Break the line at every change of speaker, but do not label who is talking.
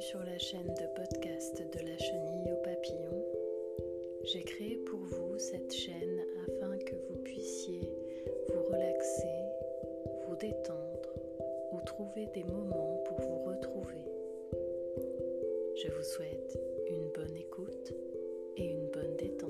sur la chaîne de podcast de la chenille au papillon. J'ai créé pour vous cette chaîne afin que vous puissiez vous relaxer, vous détendre ou trouver des moments pour vous retrouver. Je vous souhaite une bonne écoute et une bonne détente.